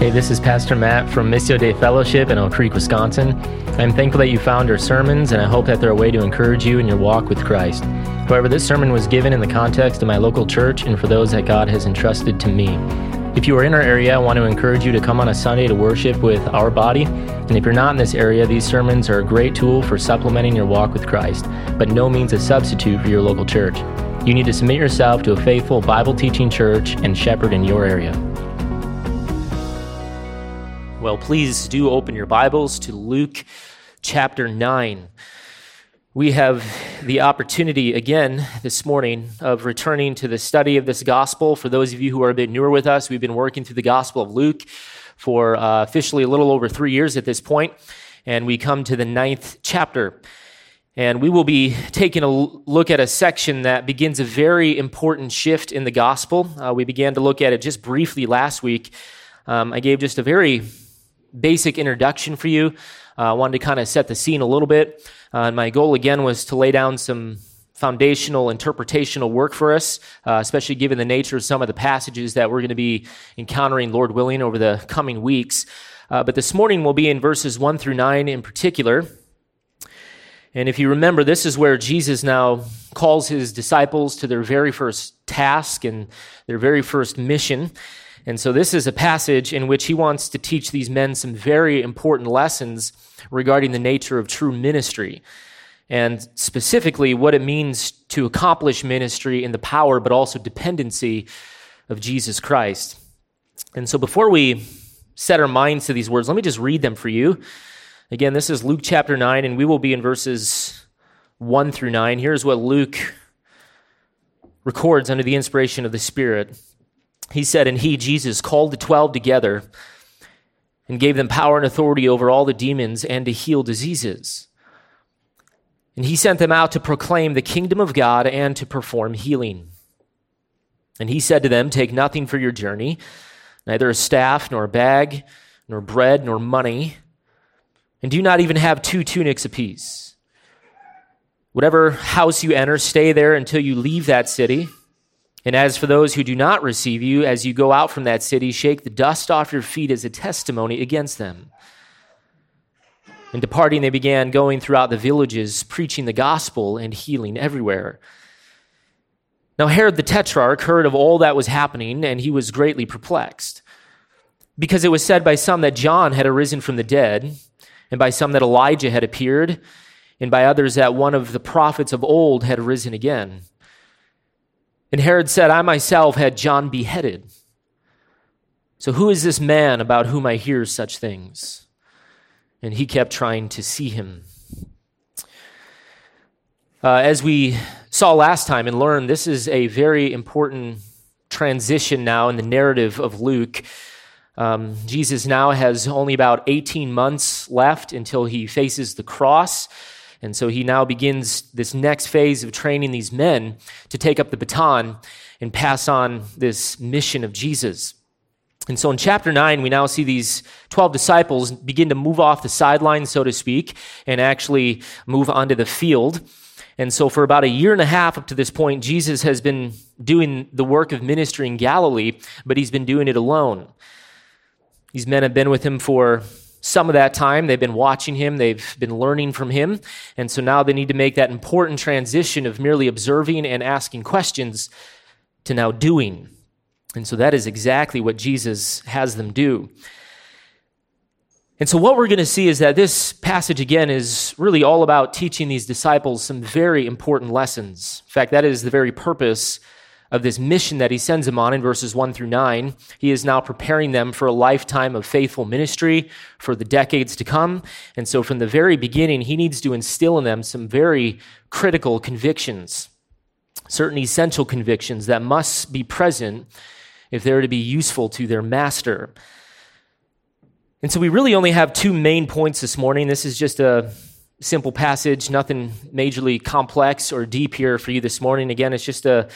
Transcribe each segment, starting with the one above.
Hey, this is Pastor Matt from Missio Dei Fellowship in Oak Creek, Wisconsin. I'm thankful that you found our sermons, and I hope that they're a way to encourage you in your walk with Christ. However, this sermon was given in the context of my local church and for those that God has entrusted to me. If you are in our area, I want to encourage you to come on a Sunday to worship with our body. And if you're not in this area, these sermons are a great tool for supplementing your walk with Christ, but no means a substitute for your local church. You need to submit yourself to a faithful Bible teaching church and shepherd in your area. Well, please do open your Bibles to Luke chapter 9. We have the opportunity again this morning of returning to the study of this gospel. For those of you who are a bit newer with us, we've been working through the gospel of Luke for uh, officially a little over three years at this point, and we come to the ninth chapter. And we will be taking a look at a section that begins a very important shift in the gospel. Uh, we began to look at it just briefly last week. Um, I gave just a very basic introduction for you. Uh, I wanted to kind of set the scene a little bit. Uh, my goal again was to lay down some foundational interpretational work for us, uh, especially given the nature of some of the passages that we're going to be encountering, Lord willing, over the coming weeks. Uh, but this morning we'll be in verses 1 through 9 in particular. And if you remember, this is where Jesus now calls his disciples to their very first task and their very first mission. And so this is a passage in which he wants to teach these men some very important lessons regarding the nature of true ministry and specifically what it means to accomplish ministry in the power but also dependency of Jesus Christ. And so before we set our minds to these words, let me just read them for you. Again, this is Luke chapter 9 and we will be in verses 1 through 9. Here's what Luke records under the inspiration of the Spirit he said, And he, Jesus, called the twelve together and gave them power and authority over all the demons and to heal diseases. And he sent them out to proclaim the kingdom of God and to perform healing. And he said to them, Take nothing for your journey, neither a staff, nor a bag, nor bread, nor money, and do not even have two tunics apiece. Whatever house you enter, stay there until you leave that city. And as for those who do not receive you, as you go out from that city, shake the dust off your feet as a testimony against them. And departing, they began going throughout the villages, preaching the gospel and healing everywhere. Now, Herod the Tetrarch heard of all that was happening, and he was greatly perplexed. Because it was said by some that John had arisen from the dead, and by some that Elijah had appeared, and by others that one of the prophets of old had risen again. And Herod said, I myself had John beheaded. So who is this man about whom I hear such things? And he kept trying to see him. Uh, as we saw last time and learned, this is a very important transition now in the narrative of Luke. Um, Jesus now has only about 18 months left until he faces the cross. And so he now begins this next phase of training these men to take up the baton and pass on this mission of Jesus. And so in chapter 9, we now see these 12 disciples begin to move off the sidelines, so to speak, and actually move onto the field. And so for about a year and a half up to this point, Jesus has been doing the work of ministry in Galilee, but he's been doing it alone. These men have been with him for some of that time. They've been watching him, they've been learning from him. And so now they need to make that important transition of merely observing and asking questions to now doing. And so that is exactly what Jesus has them do. And so, what we're going to see is that this passage again is really all about teaching these disciples some very important lessons. In fact, that is the very purpose of this mission that he sends them on in verses 1 through 9. He is now preparing them for a lifetime of faithful ministry for the decades to come. And so, from the very beginning, he needs to instill in them some very critical convictions, certain essential convictions that must be present if they're to be useful to their master. And so, we really only have two main points this morning. This is just a simple passage, nothing majorly complex or deep here for you this morning. Again, it's just a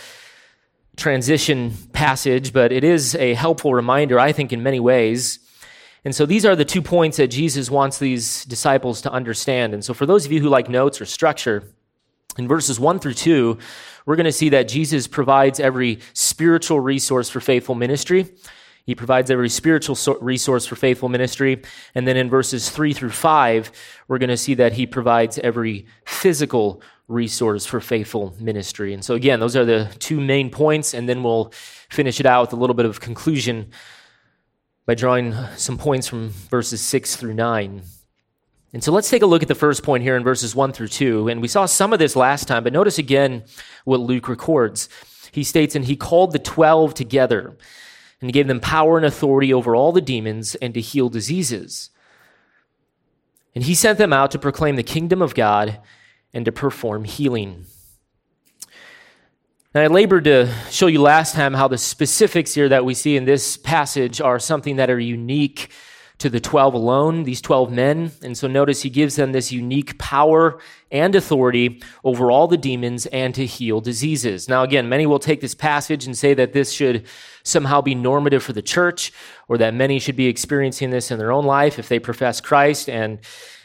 transition passage, but it is a helpful reminder, I think, in many ways. And so these are the two points that Jesus wants these disciples to understand. And so for those of you who like notes or structure, in verses 1 through 2, we're going to see that Jesus provides every spiritual resource for faithful ministry. He provides every spiritual resource for faithful ministry. And then in verses three through five, we're going to see that he provides every physical resource for faithful ministry. And so, again, those are the two main points. And then we'll finish it out with a little bit of conclusion by drawing some points from verses six through nine. And so let's take a look at the first point here in verses one through two. And we saw some of this last time, but notice again what Luke records. He states, And he called the twelve together and he gave them power and authority over all the demons and to heal diseases. And he sent them out to proclaim the kingdom of God and to perform healing. Now, I labored to show you last time how the specifics here that we see in this passage are something that are unique to the 12 alone, these 12 men. And so notice he gives them this unique power and authority over all the demons and to heal diseases. Now, again, many will take this passage and say that this should somehow be normative for the church or that many should be experiencing this in their own life if they profess Christ. And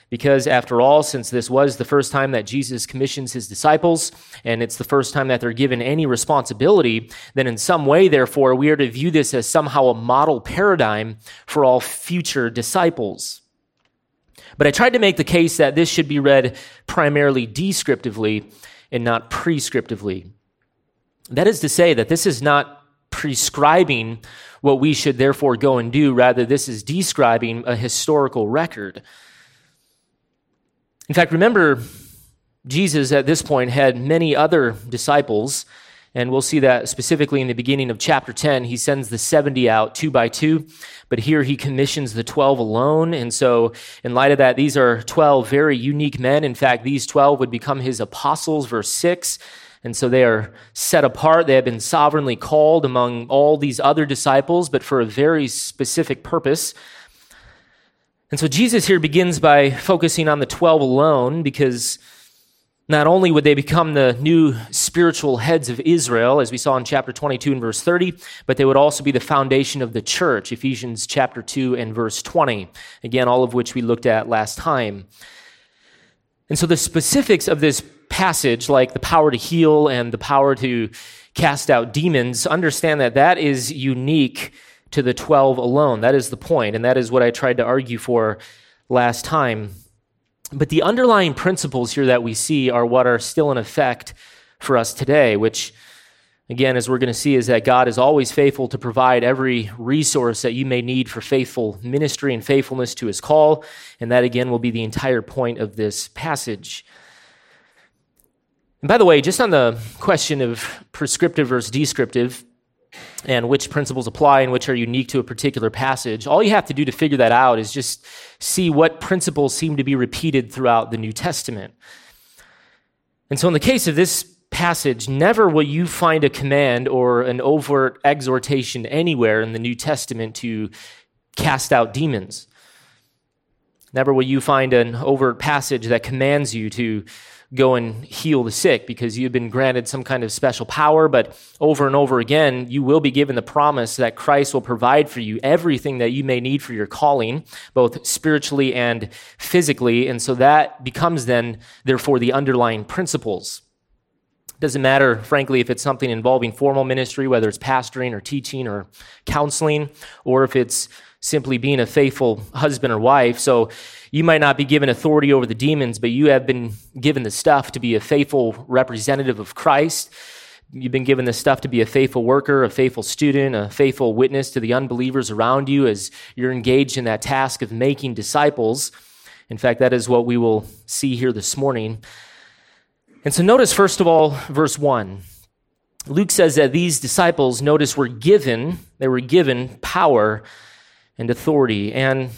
because after all, since this was the first time that Jesus commissions his disciples, and it's the first time that they're given any responsibility, then in some way, therefore, we are to view this as somehow a model paradigm for all future disciples. But I tried to make the case that this should be read primarily descriptively and not prescriptively. That is to say, that this is not prescribing what we should therefore go and do, rather, this is describing a historical record. In fact, remember, Jesus at this point had many other disciples, and we'll see that specifically in the beginning of chapter 10. He sends the 70 out two by two, but here he commissions the 12 alone. And so, in light of that, these are 12 very unique men. In fact, these 12 would become his apostles, verse 6. And so they are set apart. They have been sovereignly called among all these other disciples, but for a very specific purpose. And so Jesus here begins by focusing on the 12 alone because not only would they become the new spiritual heads of Israel, as we saw in chapter 22 and verse 30, but they would also be the foundation of the church, Ephesians chapter 2 and verse 20. Again, all of which we looked at last time. And so the specifics of this passage, like the power to heal and the power to cast out demons, understand that that is unique to the 12 alone. That is the point, and that is what I tried to argue for last time. But the underlying principles here that we see are what are still in effect for us today, which, again, as we're going to see, is that God is always faithful to provide every resource that you may need for faithful ministry and faithfulness to his call. And that, again, will be the entire point of this passage. And by the way, just on the question of prescriptive versus descriptive, and which principles apply and which are unique to a particular passage. All you have to do to figure that out is just see what principles seem to be repeated throughout the New Testament. And so, in the case of this passage, never will you find a command or an overt exhortation anywhere in the New Testament to cast out demons. Never will you find an overt passage that commands you to go and heal the sick because you've been granted some kind of special power. But over and over again, you will be given the promise that Christ will provide for you everything that you may need for your calling, both spiritually and physically. And so that becomes then, therefore, the underlying principles. Doesn't matter, frankly, if it's something involving formal ministry, whether it's pastoring or teaching or counseling, or if it's simply being a faithful husband or wife. So you might not be given authority over the demons, but you have been given the stuff to be a faithful representative of Christ. You've been given the stuff to be a faithful worker, a faithful student, a faithful witness to the unbelievers around you as you're engaged in that task of making disciples. In fact, that is what we will see here this morning. And so notice, first of all, verse 1. Luke says that these disciples, notice, were given, they were given power and authority. And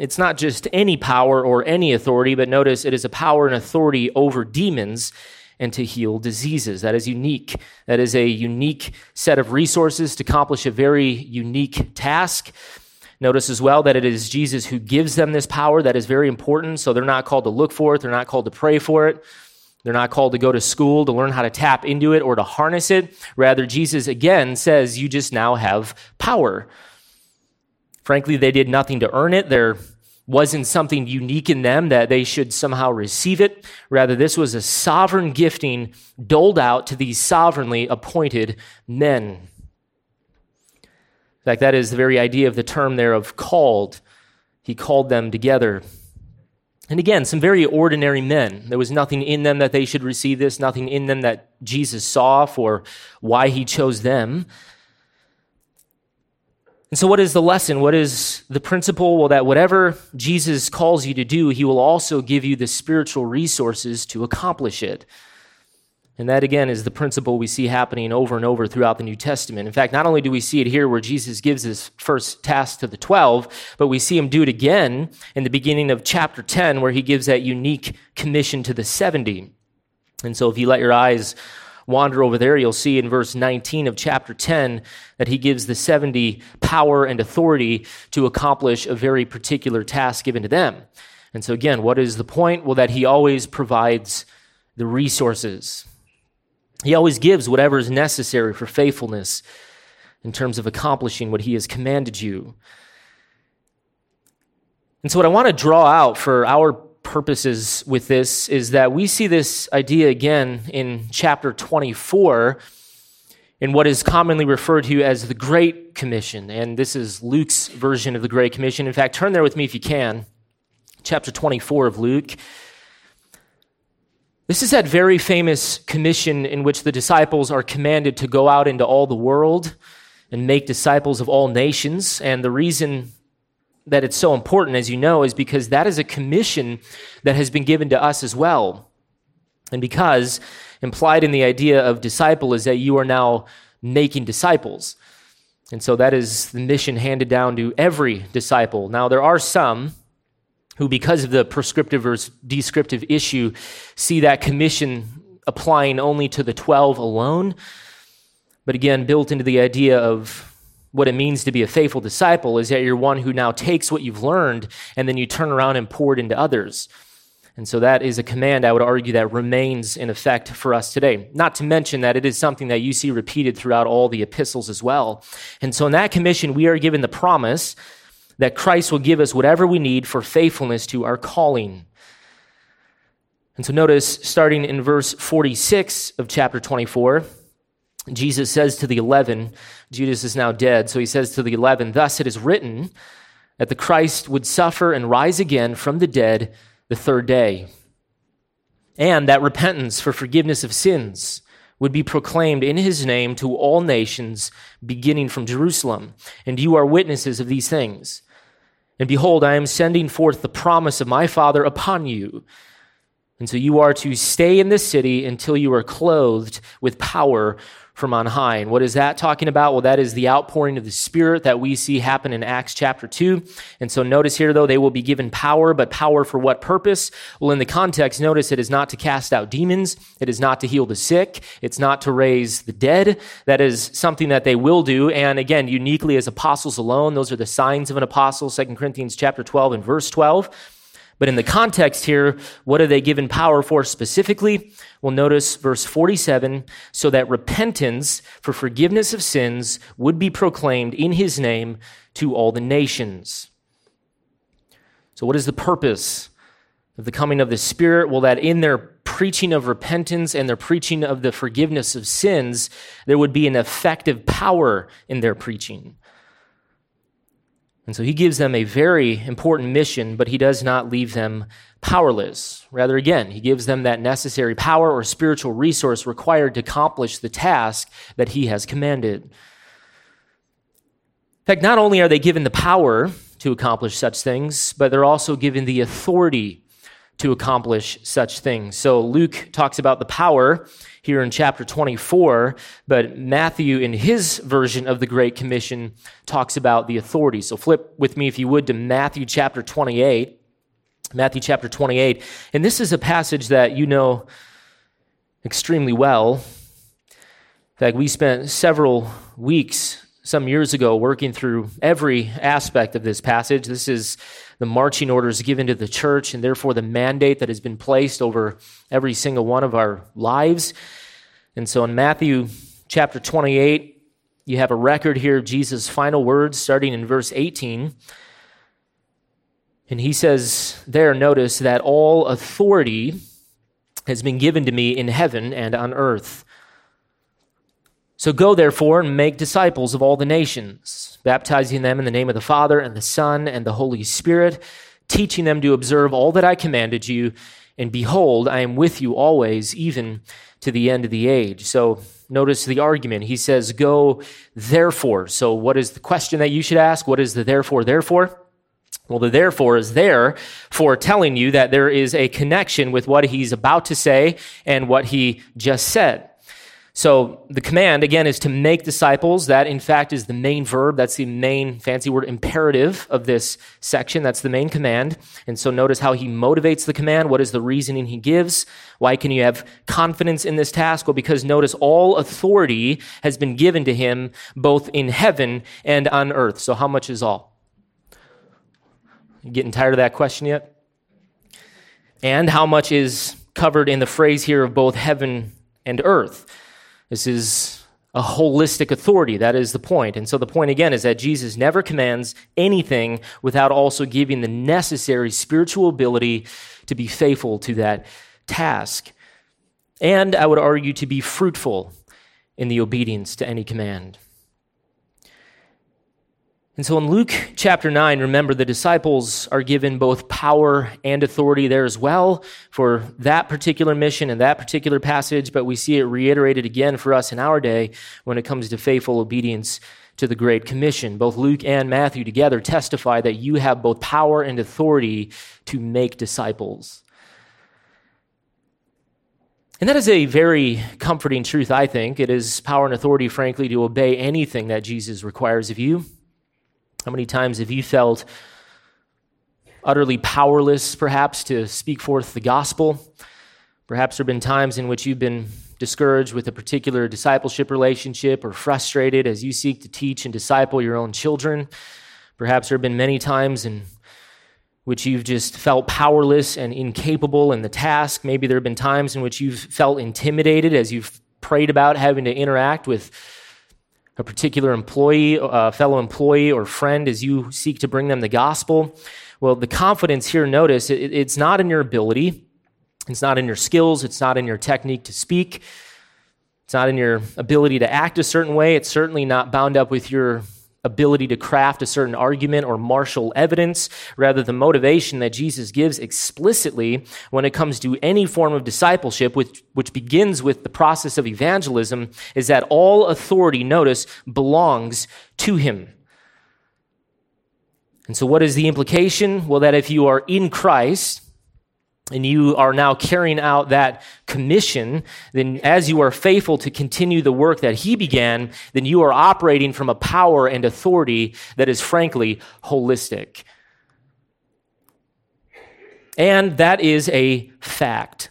it's not just any power or any authority, but notice it is a power and authority over demons and to heal diseases. That is unique. That is a unique set of resources to accomplish a very unique task. Notice as well that it is Jesus who gives them this power. That is very important. So they're not called to look for it, they're not called to pray for it. They're not called to go to school to learn how to tap into it or to harness it. Rather, Jesus again says, You just now have power. Frankly, they did nothing to earn it. There wasn't something unique in them that they should somehow receive it. Rather, this was a sovereign gifting doled out to these sovereignly appointed men. In fact, that is the very idea of the term there of called. He called them together. And again, some very ordinary men. There was nothing in them that they should receive this, nothing in them that Jesus saw for why he chose them. And so, what is the lesson? What is the principle? Well, that whatever Jesus calls you to do, he will also give you the spiritual resources to accomplish it. And that, again, is the principle we see happening over and over throughout the New Testament. In fact, not only do we see it here where Jesus gives his first task to the 12, but we see him do it again in the beginning of chapter 10, where he gives that unique commission to the 70. And so, if you let your eyes wander over there, you'll see in verse 19 of chapter 10 that he gives the 70 power and authority to accomplish a very particular task given to them. And so, again, what is the point? Well, that he always provides the resources. He always gives whatever is necessary for faithfulness in terms of accomplishing what he has commanded you. And so, what I want to draw out for our purposes with this is that we see this idea again in chapter 24 in what is commonly referred to as the Great Commission. And this is Luke's version of the Great Commission. In fact, turn there with me if you can. Chapter 24 of Luke. This is that very famous commission in which the disciples are commanded to go out into all the world and make disciples of all nations. And the reason that it's so important, as you know, is because that is a commission that has been given to us as well. And because implied in the idea of disciple is that you are now making disciples. And so that is the mission handed down to every disciple. Now, there are some who, because of the prescriptive or descriptive issue, see that commission applying only to the 12 alone. But again, built into the idea of what it means to be a faithful disciple is that you're one who now takes what you've learned and then you turn around and pour it into others. And so that is a command, I would argue, that remains in effect for us today. Not to mention that it is something that you see repeated throughout all the epistles as well. And so in that commission, we are given the promise that Christ will give us whatever we need for faithfulness to our calling. And so notice, starting in verse 46 of chapter 24, Jesus says to the eleven, Judas is now dead, so he says to the eleven, Thus it is written that the Christ would suffer and rise again from the dead the third day, and that repentance for forgiveness of sins would be proclaimed in his name to all nations, beginning from Jerusalem. And you are witnesses of these things. And behold, I am sending forth the promise of my Father upon you. And so you are to stay in this city until you are clothed with power from on high. And what is that talking about? Well, that is the outpouring of the Spirit that we see happen in Acts chapter 2. And so notice here, though, they will be given power, but power for what purpose? Well, in the context, notice it is not to cast out demons. It is not to heal the sick. It's not to raise the dead. That is something that they will do. And again, uniquely as apostles alone, those are the signs of an apostle, 2 Corinthians chapter 12 and verse 12. But in the context here, what are they given power for specifically? Well, notice verse 47 so that repentance for forgiveness of sins would be proclaimed in his name to all the nations. So, what is the purpose of the coming of the Spirit? Well, that in their preaching of repentance and their preaching of the forgiveness of sins, there would be an effective power in their preaching. And so he gives them a very important mission, but he does not leave them powerless. Rather, again, he gives them that necessary power or spiritual resource required to accomplish the task that he has commanded. In fact, not only are they given the power to accomplish such things, but they're also given the authority to accomplish such things. So Luke talks about the power here in chapter 24, but Matthew, in his version of the Great Commission, talks about the authority. So flip with me, if you would, to Matthew chapter 28. Matthew chapter 28. And this is a passage that you know extremely well. In fact, we spent several weeks some years ago working through every aspect of this passage. This is the marching orders given to the church and therefore the mandate that has been placed over every single one of our lives. And so in Matthew chapter 28, you have a record here of Jesus' final words starting in verse 18. And he says there, notice that all authority has been given to me in heaven and on earth. So go therefore and make disciples of all the nations, baptizing them in the name of the Father and the Son and the Holy Spirit, teaching them to observe all that I commanded you. And behold, I am with you always, even to the end of the age. So notice the argument. He says, Go therefore. So, what is the question that you should ask? What is the therefore, therefore? Well, the therefore is there for telling you that there is a connection with what he's about to say and what he just said. So the command, again, is to make disciples. That, in fact, is the main verb. That's the main fancy word imperative of this section. That's the main command. And so notice how he motivates the command. What is the reasoning he gives? Why can you have confidence in this task? Well, because notice all authority has been given to him both in heaven and on earth. So how much is all? You getting tired of that question yet? And how much is covered in the phrase here of both heaven and earth? This is a holistic authority. That is the point. And so the point again is that Jesus never commands anything without also giving the necessary spiritual ability to be faithful to that task. And I would argue to be fruitful in the obedience to any command. And so in Luke chapter 9, remember the disciples are given both power and authority there as well for that particular mission and that particular passage, but we see it reiterated again for us in our day when it comes to faithful obedience to the Great Commission. Both Luke and Matthew together testify that you have both power and authority to make disciples. And that is a very comforting truth, I think. It is power and authority, frankly, to obey anything that Jesus requires of you. How many times have you felt utterly powerless, perhaps, to speak forth the gospel? Perhaps there have been times in which you've been discouraged with a particular discipleship relationship or frustrated as you seek to teach and disciple your own children. Perhaps there have been many times in which you've just felt powerless and incapable in the task. Maybe there have been times in which you've felt intimidated as you've prayed about having to interact with a particular employee, a fellow employee or friend as you seek to bring them the gospel. Well, the confidence here, notice, it, it's not in your ability, it's not in your skills, it's not in your technique to speak, it's not in your ability to act a certain way, it's certainly not bound up with your ability to craft a certain argument or marshal evidence. Rather, the motivation that Jesus gives explicitly when it comes to any form of discipleship, which, which begins with the process of evangelism, is that all authority, notice, belongs to him. And so, what is the implication? Well, that if you are in Christ, and you are now carrying out that commission, then as you are faithful to continue the work that he began, then you are operating from a power and authority that is frankly holistic. And that is a fact.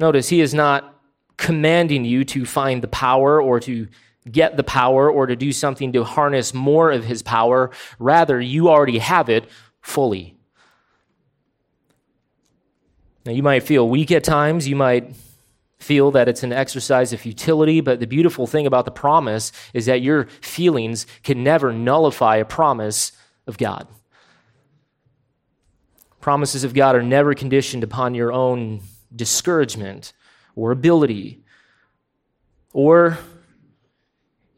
Notice he is not commanding you to find the power or to get the power or to do something to harness more of his power. Rather, you already have it fully. Now, you might feel weak at times. You might feel that it's an exercise of futility, but the beautiful thing about the promise is that your feelings can never nullify a promise of God. Promises of God are never conditioned upon your own discouragement or ability or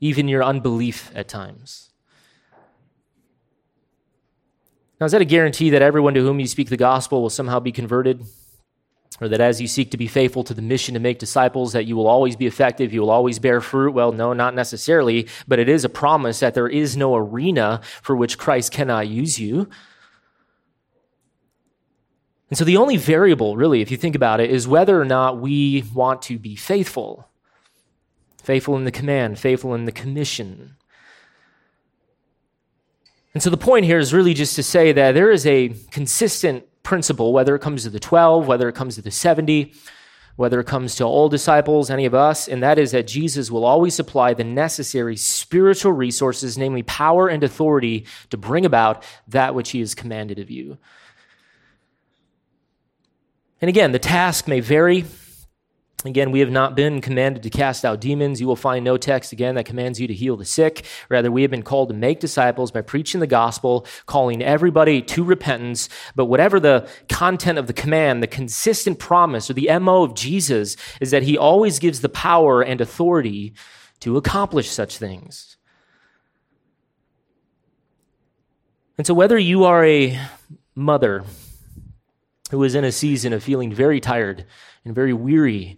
even your unbelief at times. Now, is that a guarantee that everyone to whom you speak the gospel will somehow be converted? Or that as you seek to be faithful to the mission to make disciples that you will always be effective you will always bear fruit? Well no not necessarily but it is a promise that there is no arena for which christ cannot use you. And so the only variable really if you think about it is whether or not we want to be faithful. Faithful in the command faithful in the commission. And so the point here is really just to say that there is a consistent principle, whether it comes to the 12, whether it comes to the 70, whether it comes to all disciples, any of us, and that is that Jesus will always supply the necessary spiritual resources, namely power and authority, to bring about that which he has commanded of you. And again, the task may vary. Again, we have not been commanded to cast out demons. You will find no text again that commands you to heal the sick. Rather, we have been called to make disciples by preaching the gospel, calling everybody to repentance. But whatever the content of the command, the consistent promise or the MO of Jesus is that he always gives the power and authority to accomplish such things. And so, whether you are a mother who is in a season of feeling very tired and very weary,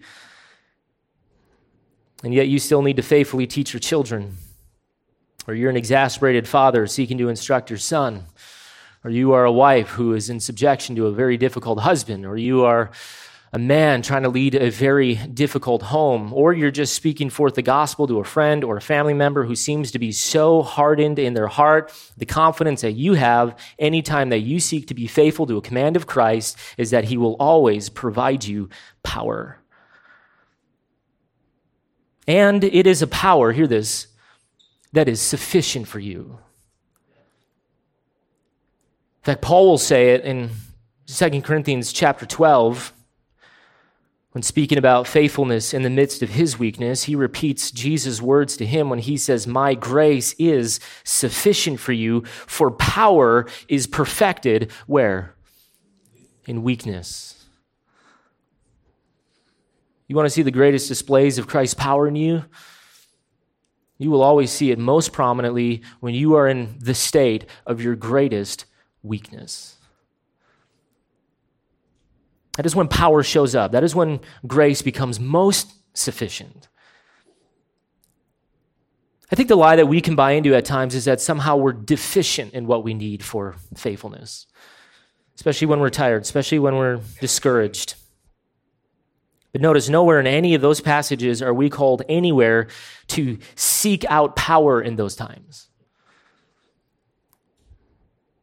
and yet you still need to faithfully teach your children, or you're an exasperated father seeking to instruct your son, or you are a wife who is in subjection to a very difficult husband, or you are a man trying to lead a very difficult home, or you're just speaking forth the gospel to a friend or a family member who seems to be so hardened in their heart, the confidence that you have anytime that you seek to be faithful to a command of Christ is that he will always provide you power. And it is a power, hear this, that is sufficient for you. In fact, Paul will say it in 2 Corinthians chapter 12 when speaking about faithfulness in the midst of his weakness, he repeats Jesus' words to him when he says, My grace is sufficient for you, for power is perfected where? In weakness. You want to see the greatest displays of Christ's power in you? You will always see it most prominently when you are in the state of your greatest weakness. That is when power shows up. That is when grace becomes most sufficient. I think the lie that we can buy into at times is that somehow we're deficient in what we need for faithfulness, especially when we're tired, especially when we're discouraged. But notice, nowhere in any of those passages are we called anywhere to seek out power in those times.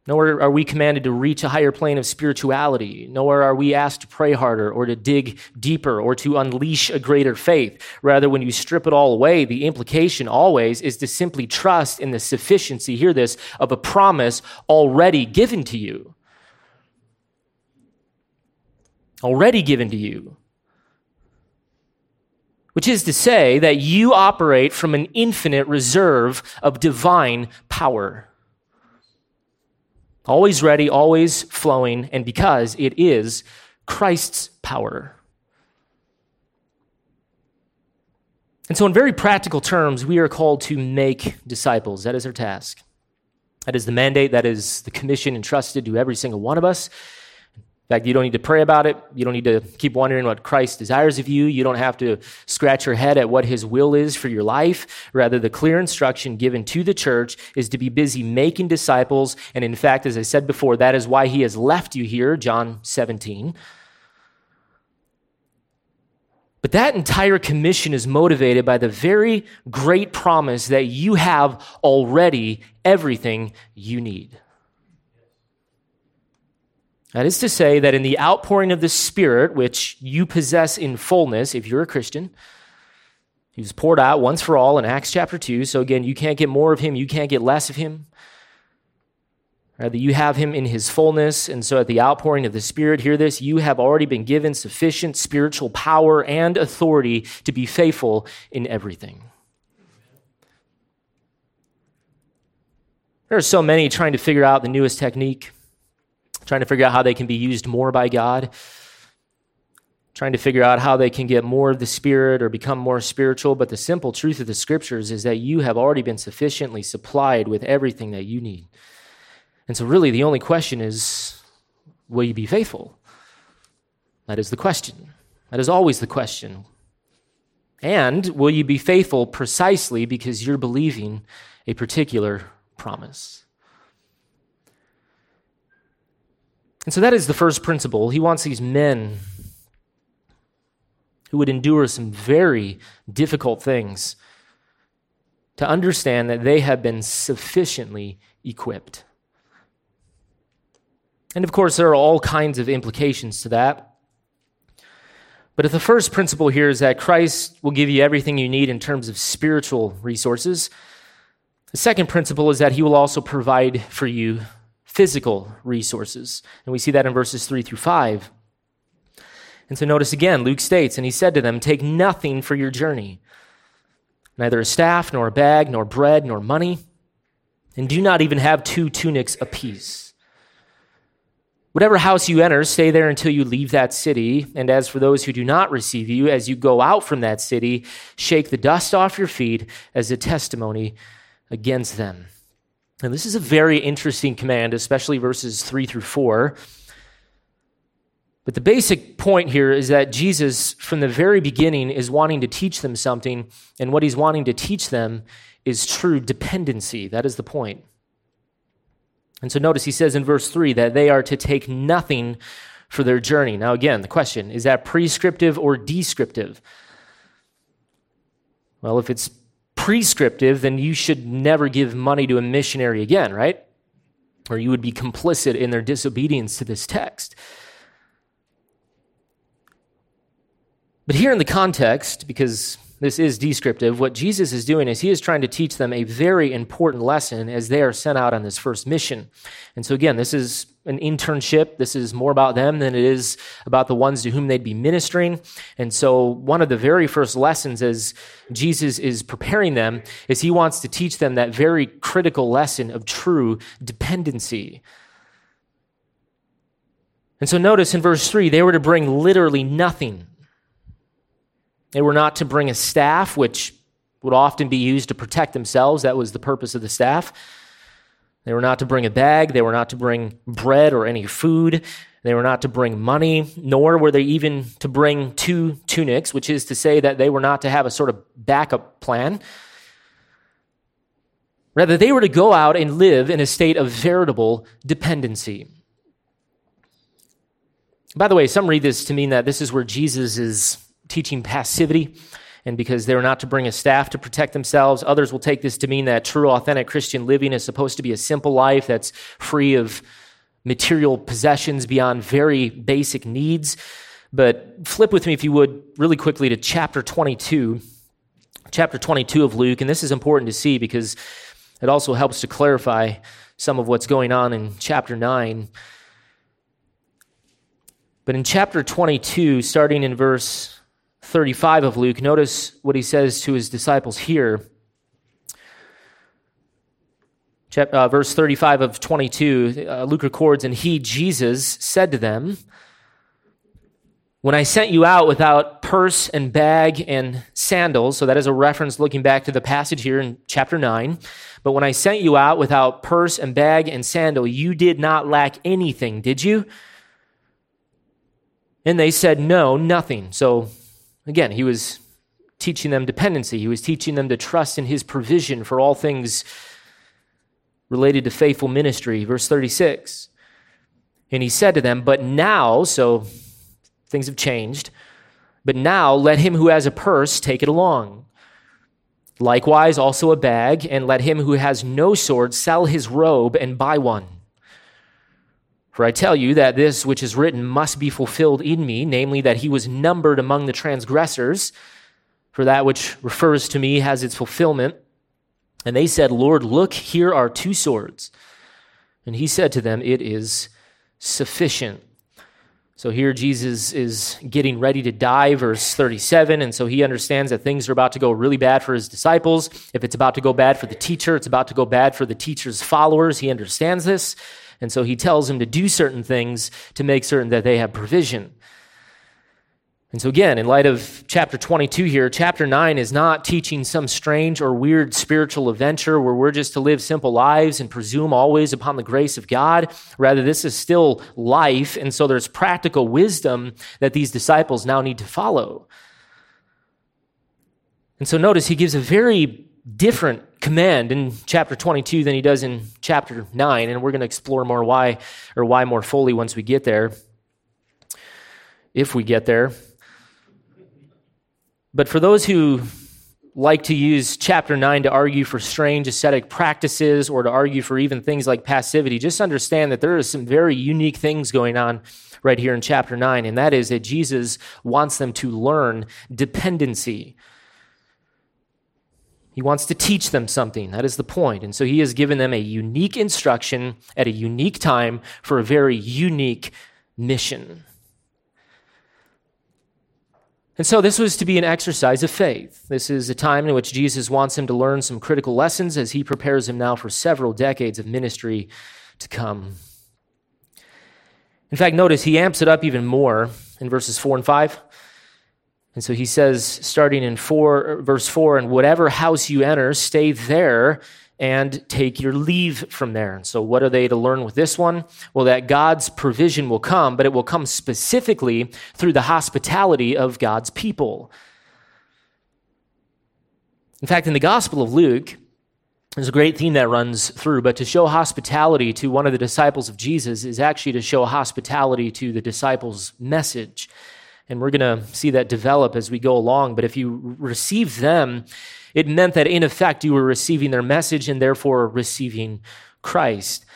Nowhere are we commanded to reach a higher plane of spirituality. Nowhere are we asked to pray harder or to dig deeper or to unleash a greater faith. Rather, when you strip it all away, the implication always is to simply trust in the sufficiency, hear this, of a promise already given to you. Already given to you. Which is to say that you operate from an infinite reserve of divine power. Always ready, always flowing, and because it is Christ's power. And so, in very practical terms, we are called to make disciples. That is our task. That is the mandate, that is the commission entrusted to every single one of us. In fact, you don't need to pray about it. You don't need to keep wondering what Christ desires of you. You don't have to scratch your head at what his will is for your life. Rather, the clear instruction given to the church is to be busy making disciples. And in fact, as I said before, that is why he has left you here, John 17. But that entire commission is motivated by the very great promise that you have already everything you need. That is to say, that in the outpouring of the Spirit, which you possess in fullness, if you're a Christian, he was poured out once for all in Acts chapter 2. So again, you can't get more of him, you can't get less of him. Rather, you have him in his fullness. And so at the outpouring of the Spirit, hear this, you have already been given sufficient spiritual power and authority to be faithful in everything. There are so many trying to figure out the newest technique trying to figure out how they can be used more by God, trying to figure out how they can get more of the Spirit or become more spiritual. But the simple truth of the scriptures is that you have already been sufficiently supplied with everything that you need. And so, really, the only question is will you be faithful? That is the question. That is always the question. And will you be faithful precisely because you're believing a particular promise? And so that is the first principle. He wants these men who would endure some very difficult things to understand that they have been sufficiently equipped. And of course, there are all kinds of implications to that. But if the first principle here is that Christ will give you everything you need in terms of spiritual resources, the second principle is that he will also provide for you physical resources. And we see that in verses 3 through 5. And so notice again, Luke states, and he said to them, Take nothing for your journey, neither a staff, nor a bag, nor bread, nor money, and do not even have two tunics apiece. Whatever house you enter, stay there until you leave that city. And as for those who do not receive you, as you go out from that city, shake the dust off your feet as a testimony against them. And this is a very interesting command, especially verses 3 through 4. But the basic point here is that Jesus, from the very beginning, is wanting to teach them something, and what he's wanting to teach them is true dependency. That is the point. And so notice he says in verse 3 that they are to take nothing for their journey. Now, again, the question is that prescriptive or descriptive? Well, if it's prescriptive, then you should never give money to a missionary again, right? Or you would be complicit in their disobedience to this text. But here in the context, because this is descriptive, what Jesus is doing is he is trying to teach them a very important lesson as they are sent out on this first mission. And so, again, this is an internship. This is more about them than it is about the ones to whom they'd be ministering. And so, one of the very first lessons as Jesus is preparing them is he wants to teach them that very critical lesson of true dependency. And so, notice in verse 3, they were to bring literally nothing they were not to bring a staff, which would often be used to protect themselves. That was the purpose of the staff. They were not to bring a bag. They were not to bring bread or any food. They were not to bring money, nor were they even to bring two tunics, which is to say that they were not to have a sort of backup plan. Rather, they were to go out and live in a state of veritable dependency. By the way, some read this to mean that this is where Jesus is teaching passivity and because they're not to bring a staff to protect themselves. Others will take this to mean that true, authentic Christian living is supposed to be a simple life that's free of material possessions beyond very basic needs. But flip with me, if you would, really quickly to chapter 22, chapter 22 of Luke. And this is important to see because it also helps to clarify some of what's going on in chapter 9. But in chapter 22, starting in verse 35 of Luke, notice what he says to his disciples here. Uh, verse 35 of 22, uh, Luke records, And he, Jesus, said to them, When I sent you out without purse and bag and sandals, so that is a reference looking back to the passage here in chapter 9. But when I sent you out without purse and bag and sandal, you did not lack anything, did you? And they said, No, nothing. So Again, he was teaching them dependency. He was teaching them to trust in his provision for all things related to faithful ministry. Verse 36. And he said to them, But now, so things have changed, but now let him who has a purse take it along. Likewise, also a bag, and let him who has no sword sell his robe and buy one. For I tell you that this which is written must be fulfilled in me, namely, that he was numbered among the transgressors. For that which refers to me has its fulfillment. And they said, Lord, look, here are two swords. And he said to them, It is sufficient. So here Jesus is getting ready to die, verse 37. And so he understands that things are about to go really bad for his disciples. If it's about to go bad for the teacher, it's about to go bad for the teacher's followers. He understands this. And so he tells them to do certain things to make certain that they have provision. And so, again, in light of chapter 22 here, chapter 9 is not teaching some strange or weird spiritual adventure where we're just to live simple lives and presume always upon the grace of God. Rather, this is still life. And so there's practical wisdom that these disciples now need to follow. And so, notice he gives a very different command in chapter 22 than he does in chapter 9 and we're going to explore more why or why more fully once we get there if we get there. But for those who like to use chapter 9 to argue for strange ascetic practices or to argue for even things like passivity just understand that there are some very unique things going on right here in chapter 9 and that is that jesus wants them to learn dependency he wants to teach them something. That is the point. And so he has given them a unique instruction at a unique time for a very unique mission. And so this was to be an exercise of faith. This is a time in which Jesus wants him to learn some critical lessons as he prepares him now for several decades of ministry to come. In fact, notice he amps it up even more in verses 4 and 5. And so he says, starting in four, verse 4, and whatever house you enter, stay there and take your leave from there. And so, what are they to learn with this one? Well, that God's provision will come, but it will come specifically through the hospitality of God's people. In fact, in the Gospel of Luke, there's a great theme that runs through, but to show hospitality to one of the disciples of Jesus is actually to show hospitality to the disciples' message. And we're going to see that develop as we go along. But if you receive them, it meant that in effect you were receiving their message and therefore receiving Christ.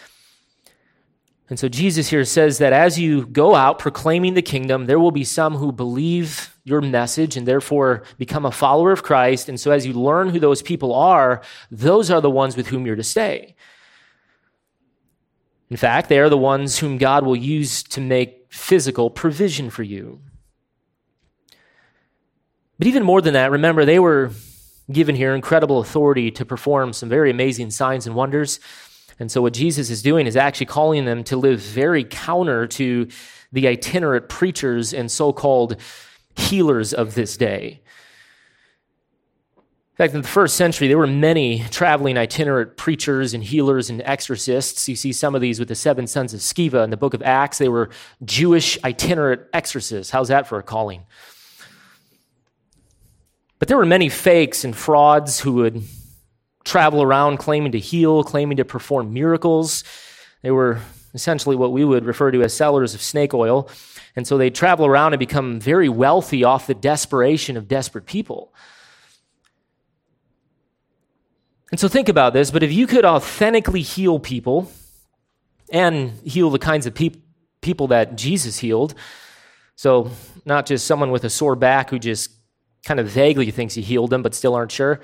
And so Jesus here says that as you go out proclaiming the kingdom, there will be some who believe your message and therefore become a follower of Christ. And so as you learn who those people are, those are the ones with whom you're to stay. In fact, they are the ones whom God will use to make physical provision for you. But even more than that, remember, they were given here incredible authority to perform some very amazing signs and wonders. And so, what Jesus is doing is actually calling them to live very counter to the itinerant preachers and so called healers of this day. In fact, in the first century, there were many traveling itinerant preachers and healers and exorcists. You see some of these with the seven sons of Sceva in the book of Acts. They were Jewish itinerant exorcists. How's that for a calling? But there were many fakes and frauds who would travel around claiming to heal, claiming to perform miracles. They were essentially what we would refer to as sellers of snake oil. And so they'd travel around and become very wealthy off the desperation of desperate people. And so think about this, but if you could authentically heal people and heal the kinds of peop- people that Jesus healed, so not just someone with a sore back who just kind of vaguely thinks he healed them, but still aren't sure.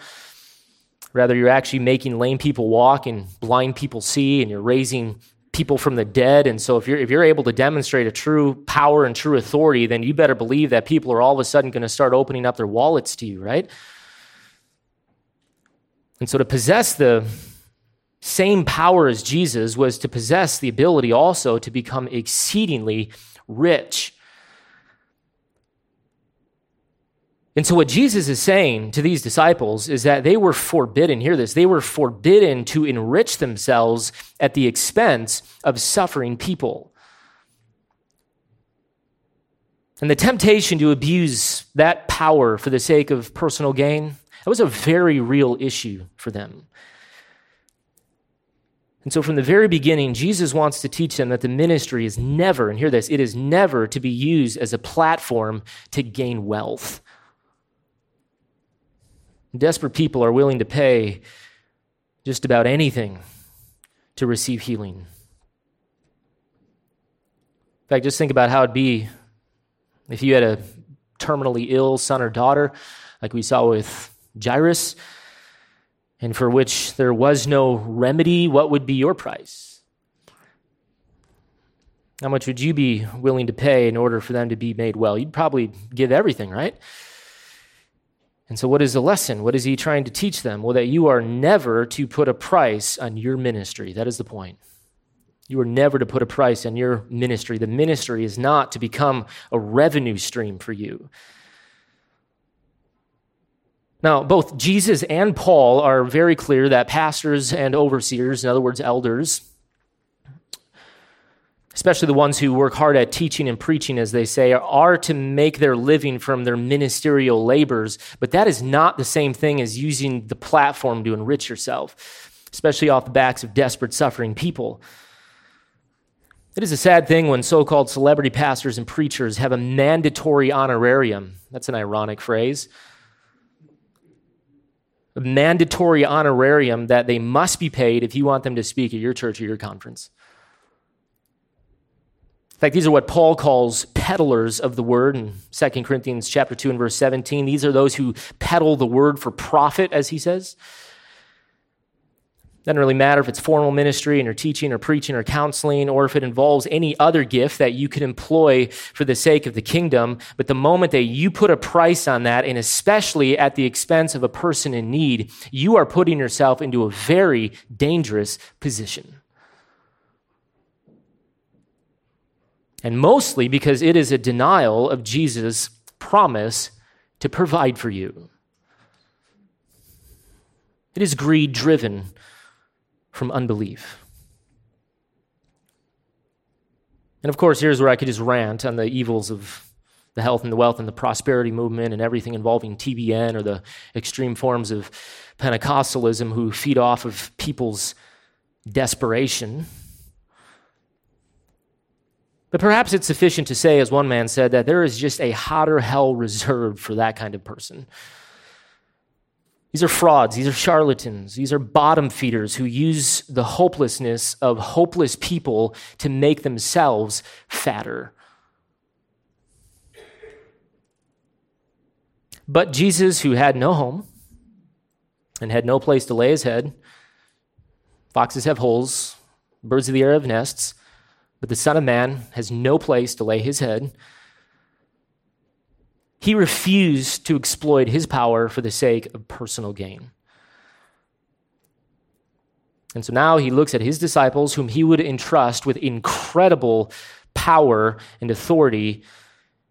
Rather, you're actually making lame people walk and blind people see, and you're raising people from the dead. And so, if you're, if you're able to demonstrate a true power and true authority, then you better believe that people are all of a sudden going to start opening up their wallets to you, right? And so, to possess the same power as Jesus was to possess the ability also to become exceedingly rich. And so, what Jesus is saying to these disciples is that they were forbidden, hear this, they were forbidden to enrich themselves at the expense of suffering people. And the temptation to abuse that power for the sake of personal gain, that was a very real issue for them. And so, from the very beginning, Jesus wants to teach them that the ministry is never, and hear this, it is never to be used as a platform to gain wealth. Desperate people are willing to pay just about anything to receive healing. In fact, just think about how it'd be if you had a terminally ill son or daughter, like we saw with Jairus, and for which there was no remedy, what would be your price? How much would you be willing to pay in order for them to be made well? You'd probably give everything, right? And so, what is the lesson? What is he trying to teach them? Well, that you are never to put a price on your ministry. That is the point. You are never to put a price on your ministry. The ministry is not to become a revenue stream for you. Now, both Jesus and Paul are very clear that pastors and overseers, in other words, elders, especially the ones who work hard at teaching and preaching, as they say, are to make their living from their ministerial labors. But that is not the same thing as using the platform to enrich yourself, especially off the backs of desperate, suffering people. It is a sad thing when so called celebrity pastors and preachers have a mandatory honorarium. That's an ironic phrase. A mandatory honorarium that they must be paid if you want them to speak at your church or your conference. In fact, these are what Paul calls peddlers of the word in 2 Corinthians chapter 2 and verse 17. These are those who peddle the word for profit, as he says. Doesn't really matter if it's formal ministry and you're teaching or preaching or counseling, or if it involves any other gift that you could employ for the sake of the kingdom. But the moment that you put a price on that, and especially at the expense of a person in need, you are putting yourself into a very dangerous position. And mostly because it is a denial of Jesus' promise to provide for you. It is greed driven from unbelief. And of course, here's where I could just rant on the evils of the health and the wealth and the prosperity movement and everything involving TBN or the extreme forms of Pentecostalism who feed off of people's desperation. But perhaps it's sufficient to say, as one man said, that there is just a hotter hell reserved for that kind of person. These are frauds. These are charlatans. These are bottom feeders who use the hopelessness of hopeless people to make themselves fatter. But Jesus, who had no home and had no place to lay his head, foxes have holes, birds of the air have nests, but the Son of Man has no place to lay his head. He refused to exploit his power for the sake of personal gain. And so now he looks at his disciples, whom he would entrust with incredible power and authority,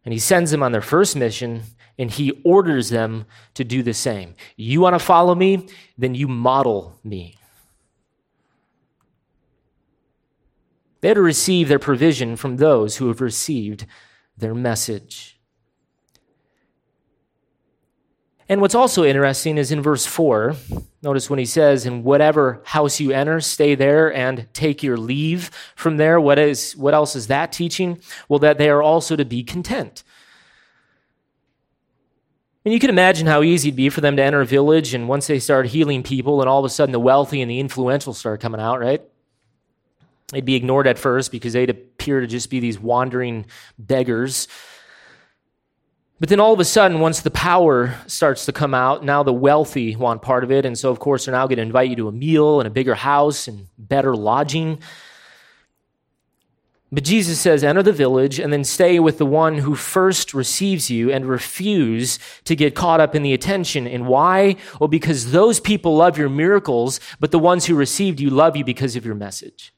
and he sends them on their first mission, and he orders them to do the same. You want to follow me? Then you model me. They are to receive their provision from those who have received their message. And what's also interesting is in verse 4, notice when he says, In whatever house you enter, stay there and take your leave from there. What, is, what else is that teaching? Well, that they are also to be content. And you can imagine how easy it'd be for them to enter a village, and once they start healing people, and all of a sudden the wealthy and the influential start coming out, right? They'd be ignored at first because they'd appear to just be these wandering beggars. But then all of a sudden, once the power starts to come out, now the wealthy want part of it. And so, of course, they're now going to invite you to a meal and a bigger house and better lodging. But Jesus says, enter the village and then stay with the one who first receives you and refuse to get caught up in the attention. And why? Well, because those people love your miracles, but the ones who received you love you because of your message.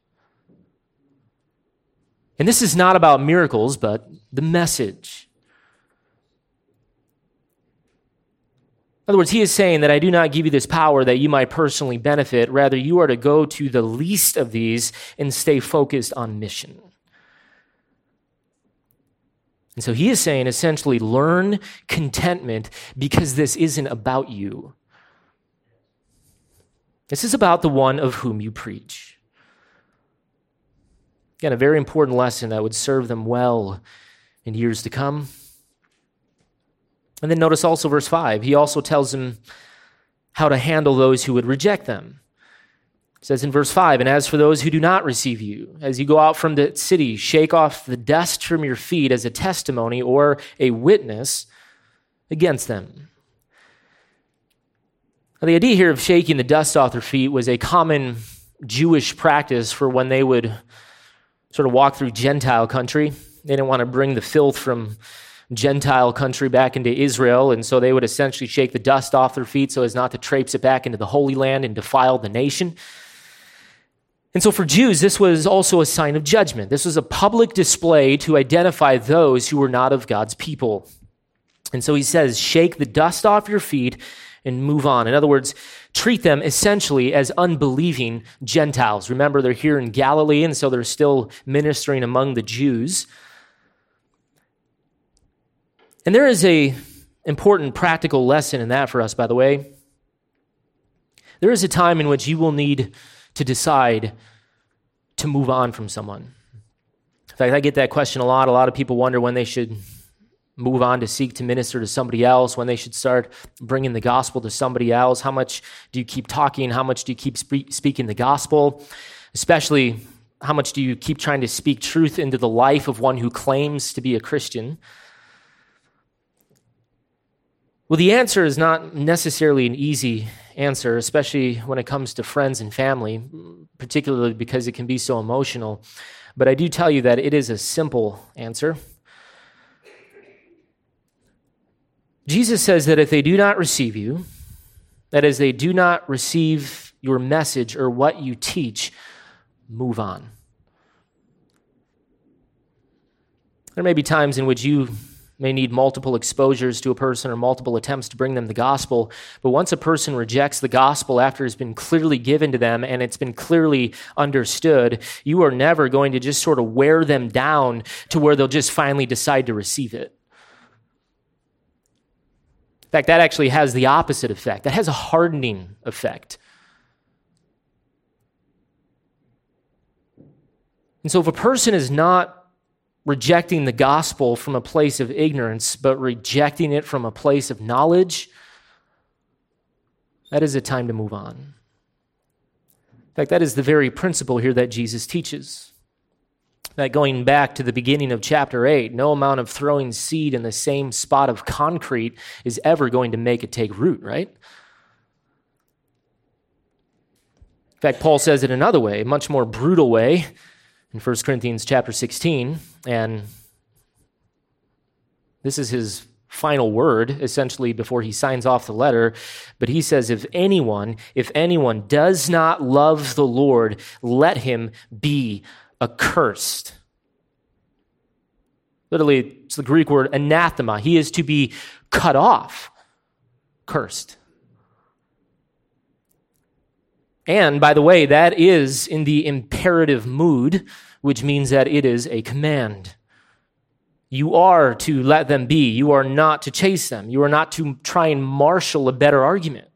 And this is not about miracles, but the message. In other words, he is saying that I do not give you this power that you might personally benefit. Rather, you are to go to the least of these and stay focused on mission. And so he is saying essentially learn contentment because this isn't about you. This is about the one of whom you preach. Again, a very important lesson that would serve them well in years to come. And then notice also verse 5. He also tells them how to handle those who would reject them. It says in verse 5 And as for those who do not receive you, as you go out from the city, shake off the dust from your feet as a testimony or a witness against them. Now, the idea here of shaking the dust off their feet was a common Jewish practice for when they would sort of walk through Gentile country. They didn't want to bring the filth from Gentile country back into Israel, and so they would essentially shake the dust off their feet so as not to traipse it back into the Holy Land and defile the nation. And so for Jews, this was also a sign of judgment. This was a public display to identify those who were not of God's people. And so he says, shake the dust off your feet and move on. In other words, treat them essentially as unbelieving Gentiles. Remember, they're here in Galilee, and so they're still ministering among the Jews. And there is a important practical lesson in that for us, by the way. There is a time in which you will need to decide to move on from someone. In fact, I get that question a lot. A lot of people wonder when they should move on to seek to minister to somebody else, when they should start bringing the gospel to somebody else. How much do you keep talking? How much do you keep spe- speaking the gospel? Especially, how much do you keep trying to speak truth into the life of one who claims to be a Christian? Well, the answer is not necessarily an easy answer, especially when it comes to friends and family, particularly because it can be so emotional. But I do tell you that it is a simple answer. Jesus says that if they do not receive you, that is, they do not receive your message or what you teach, move on. There may be times in which you may need multiple exposures to a person or multiple attempts to bring them the gospel. But once a person rejects the gospel after it's been clearly given to them and it's been clearly understood, you are never going to just sort of wear them down to where they'll just finally decide to receive it. In fact, that actually has the opposite effect. That has a hardening effect. And so, if a person is not rejecting the gospel from a place of ignorance, but rejecting it from a place of knowledge, that is a time to move on. In fact, that is the very principle here that Jesus teaches. That going back to the beginning of chapter 8, no amount of throwing seed in the same spot of concrete is ever going to make it take root, right? In fact, Paul says it another way, a much more brutal way in 1 Corinthians chapter 16. And this is his final word, essentially, before he signs off the letter. But he says, If anyone, if anyone does not love the Lord, let him be accursed. Literally, it's the Greek word anathema. He is to be cut off, cursed. And by the way, that is in the imperative mood, which means that it is a command. You are to let them be. You are not to chase them. You are not to try and marshal a better argument.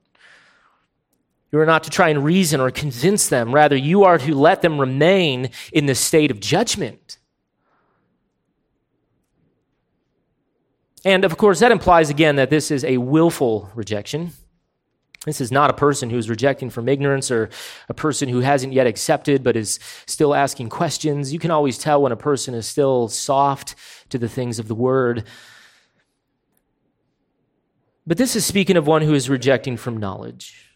You are not to try and reason or convince them. Rather, you are to let them remain in the state of judgment. And of course, that implies again that this is a willful rejection. This is not a person who is rejecting from ignorance or a person who hasn't yet accepted but is still asking questions. You can always tell when a person is still soft to the things of the word. But this is speaking of one who is rejecting from knowledge.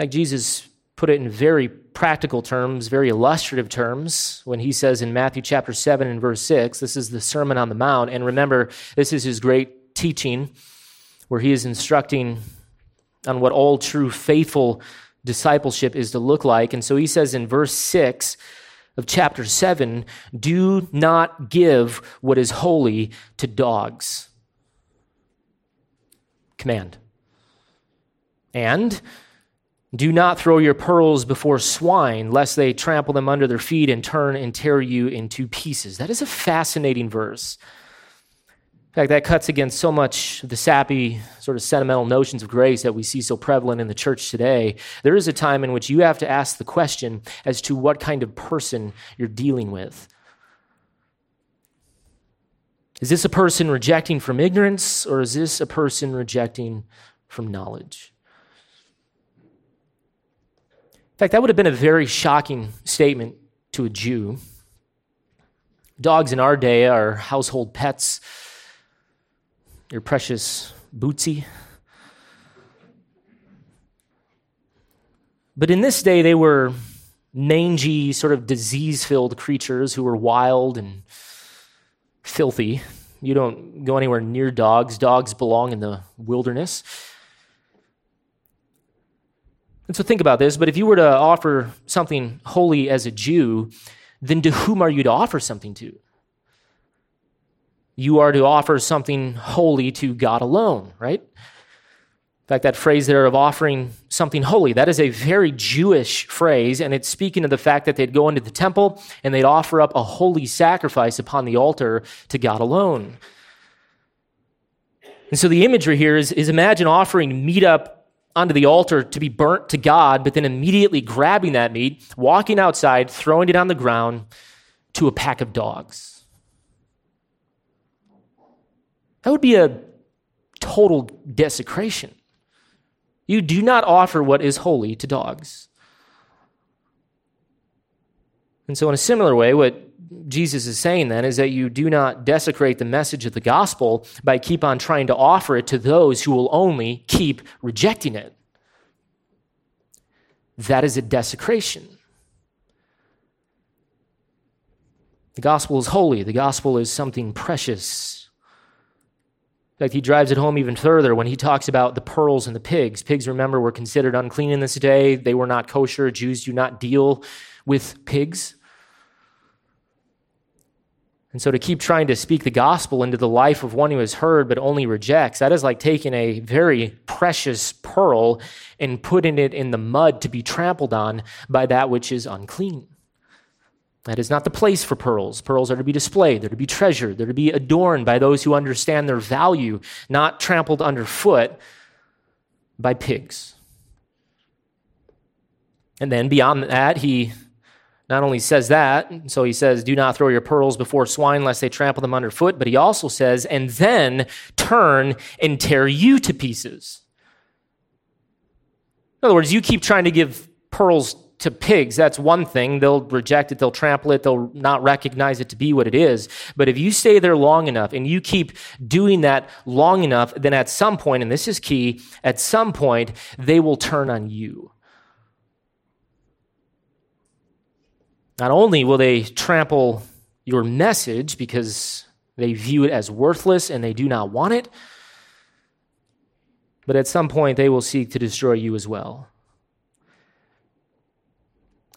Like Jesus put it in very practical terms, very illustrative terms, when he says in Matthew chapter 7 and verse 6, this is the Sermon on the Mount. And remember, this is his great teaching where he is instructing on what all true faithful discipleship is to look like. And so he says in verse 6 of chapter 7 do not give what is holy to dogs. Command. And do not throw your pearls before swine, lest they trample them under their feet and turn and tear you into pieces. That is a fascinating verse. In fact, that cuts against so much of the sappy, sort of sentimental notions of grace that we see so prevalent in the church today. There is a time in which you have to ask the question as to what kind of person you're dealing with. Is this a person rejecting from ignorance, or is this a person rejecting from knowledge? In fact, that would have been a very shocking statement to a Jew. Dogs in our day are household pets your precious Bootsy. But in this day, they were mangy, sort of disease filled creatures who were wild and filthy. You don't go anywhere near dogs, dogs belong in the wilderness. And so think about this, but if you were to offer something holy as a Jew, then to whom are you to offer something to? you are to offer something holy to God alone, right? In fact, that phrase there of offering something holy, that is a very Jewish phrase, and it's speaking of the fact that they'd go into the temple and they'd offer up a holy sacrifice upon the altar to God alone. And so the imagery here is, is imagine offering meat up onto the altar to be burnt to God, but then immediately grabbing that meat, walking outside, throwing it on the ground to a pack of dogs. That would be a total desecration. You do not offer what is holy to dogs. And so, in a similar way, what Jesus is saying then is that you do not desecrate the message of the gospel by keep on trying to offer it to those who will only keep rejecting it. That is a desecration. The gospel is holy, the gospel is something precious. In fact, he drives it home even further when he talks about the pearls and the pigs. Pigs, remember, were considered unclean in this day. They were not kosher. Jews do not deal with pigs. And so to keep trying to speak the gospel into the life of one who has heard but only rejects, that is like taking a very precious pearl and putting it in the mud to be trampled on by that which is unclean. That is not the place for pearls. Pearls are to be displayed, they're to be treasured, they're to be adorned by those who understand their value, not trampled underfoot by pigs. And then beyond that, he not only says that, so he says, Do not throw your pearls before swine lest they trample them underfoot, but he also says, And then turn and tear you to pieces. In other words, you keep trying to give pearls to pigs, that's one thing. They'll reject it, they'll trample it, they'll not recognize it to be what it is. But if you stay there long enough and you keep doing that long enough, then at some point, and this is key, at some point, they will turn on you. Not only will they trample your message because they view it as worthless and they do not want it, but at some point they will seek to destroy you as well.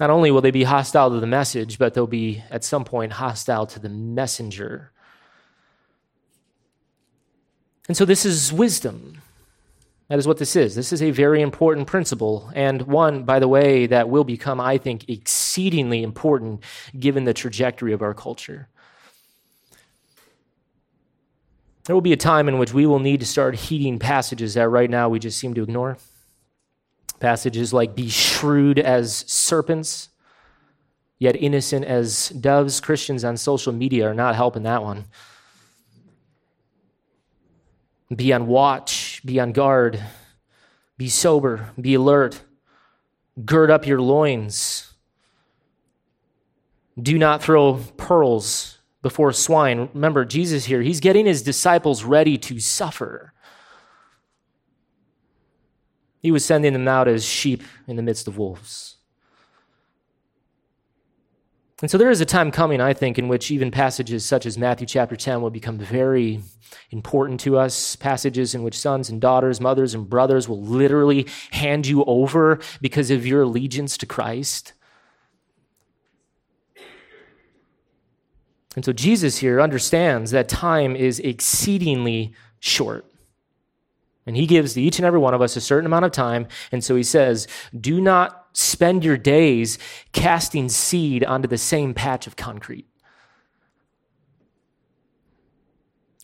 Not only will they be hostile to the message, but they'll be at some point hostile to the messenger. And so this is wisdom. That is what this is. This is a very important principle, and one, by the way, that will become, I think, exceedingly important given the trajectory of our culture. There will be a time in which we will need to start heeding passages that right now we just seem to ignore. Passages like, be shrewd as serpents, yet innocent as doves. Christians on social media are not helping that one. Be on watch, be on guard, be sober, be alert, gird up your loins. Do not throw pearls before swine. Remember, Jesus here, he's getting his disciples ready to suffer. He was sending them out as sheep in the midst of wolves. And so there is a time coming, I think, in which even passages such as Matthew chapter 10 will become very important to us. Passages in which sons and daughters, mothers and brothers will literally hand you over because of your allegiance to Christ. And so Jesus here understands that time is exceedingly short. And he gives to each and every one of us a certain amount of time. And so he says, Do not spend your days casting seed onto the same patch of concrete.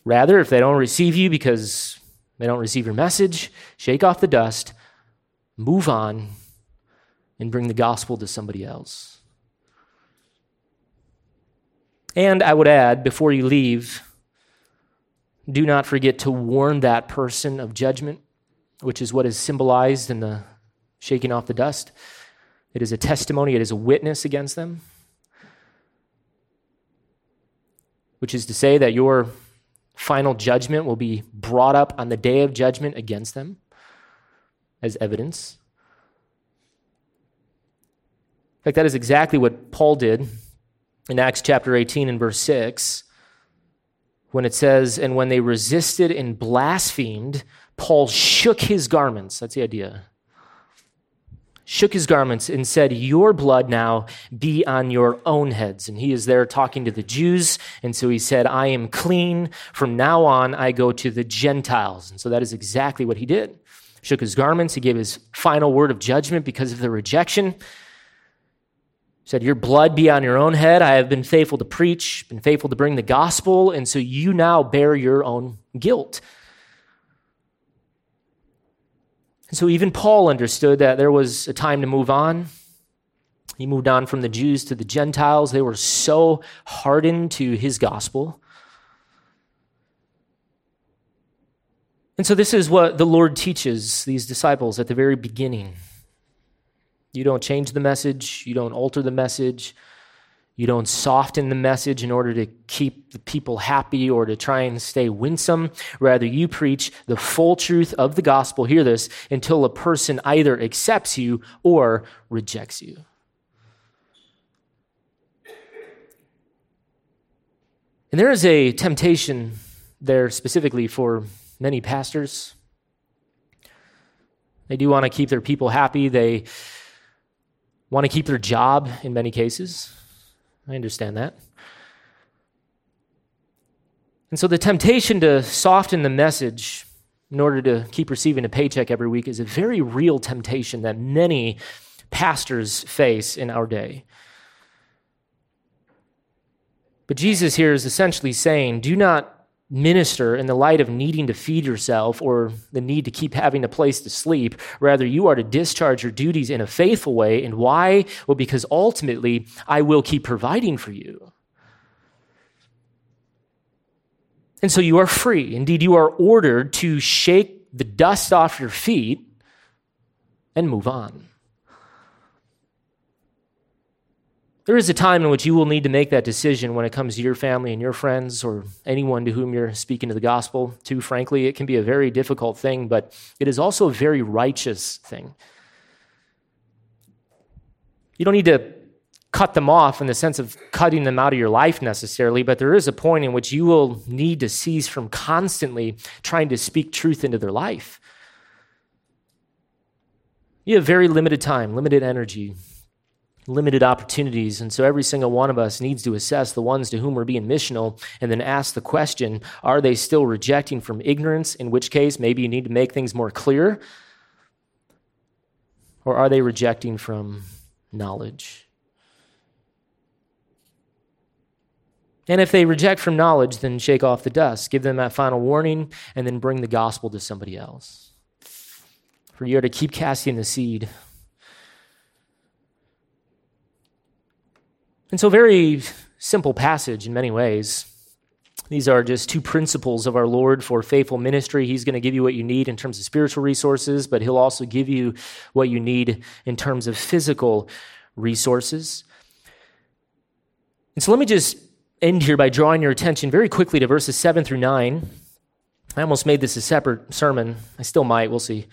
Rather, if they don't receive you because they don't receive your message, shake off the dust, move on, and bring the gospel to somebody else. And I would add, before you leave, do not forget to warn that person of judgment, which is what is symbolized in the shaking off the dust. It is a testimony, it is a witness against them, which is to say that your final judgment will be brought up on the day of judgment against them as evidence. In fact, that is exactly what Paul did in Acts chapter 18 and verse 6 when it says, And when they resisted and blasphemed, Paul shook his garments. That's the idea shook his garments and said, Your blood now be on your own heads. And he is there talking to the Jews. And so he said, I am clean. From now on, I go to the Gentiles. And so that is exactly what he did. Shook his garments. He gave his final word of judgment because of the rejection. Said, Your blood be on your own head. I have been faithful to preach, been faithful to bring the gospel. And so you now bear your own guilt. And so even Paul understood that there was a time to move on. He moved on from the Jews to the Gentiles. They were so hardened to his gospel. And so, this is what the Lord teaches these disciples at the very beginning. You don't change the message, you don't alter the message. You don't soften the message in order to keep the people happy or to try and stay winsome. Rather, you preach the full truth of the gospel, hear this, until a person either accepts you or rejects you. And there is a temptation there specifically for many pastors. They do want to keep their people happy. They want to keep their job in many cases. I understand that. And so the temptation to soften the message in order to keep receiving a paycheck every week is a very real temptation that many pastors face in our day. But Jesus here is essentially saying do not minister in the light of needing to feed yourself or the need to keep having a place to sleep. Rather, you are to discharge your duties in a faithful way. And why? Well, because ultimately, I will keep providing for you. And so you are free. Indeed, you are ordered to shake the dust off your feet and move on. There is a time in which you will need to make that decision when it comes to your family and your friends or anyone to whom you're speaking to the gospel to. Frankly, it can be a very difficult thing, but it is also a very righteous thing. You don't need to cut them off in the sense of cutting them out of your life necessarily, but there is a point in which you will need to cease from constantly trying to speak truth into their life. You have very limited time, limited energy, limited opportunities. And so every single one of us needs to assess the ones to whom we're being missional and then ask the question are they still rejecting from ignorance? In which case, maybe you need to make things more clear. Or are they rejecting from knowledge? And if they reject from knowledge, then shake off the dust, give them that final warning, and then bring the gospel to somebody else. For you are to keep casting the seed And so, very simple passage in many ways. These are just two principles of our Lord for faithful ministry. He's going to give you what you need in terms of spiritual resources, but He'll also give you what you need in terms of physical resources. And so, let me just end here by drawing your attention very quickly to verses 7 through 9. I almost made this a separate sermon. I still might. We'll see.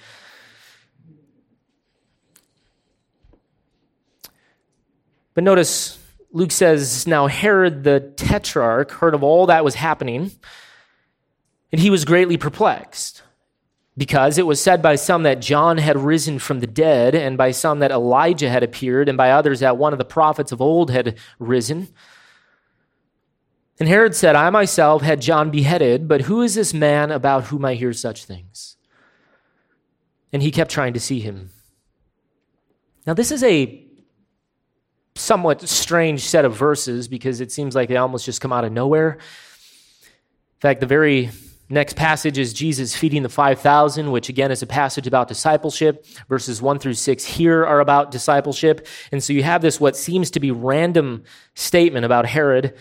But notice Luke says, Now Herod the tetrarch heard of all that was happening, and he was greatly perplexed, because it was said by some that John had risen from the dead, and by some that Elijah had appeared, and by others that one of the prophets of old had risen. And Herod said, I myself had John beheaded, but who is this man about whom I hear such things? And he kept trying to see him. Now, this is a somewhat strange set of verses because it seems like they almost just come out of nowhere. In fact, the very next passage is Jesus feeding the 5,000, which again is a passage about discipleship. Verses 1 through 6 here are about discipleship. And so you have this, what seems to be random statement about Herod.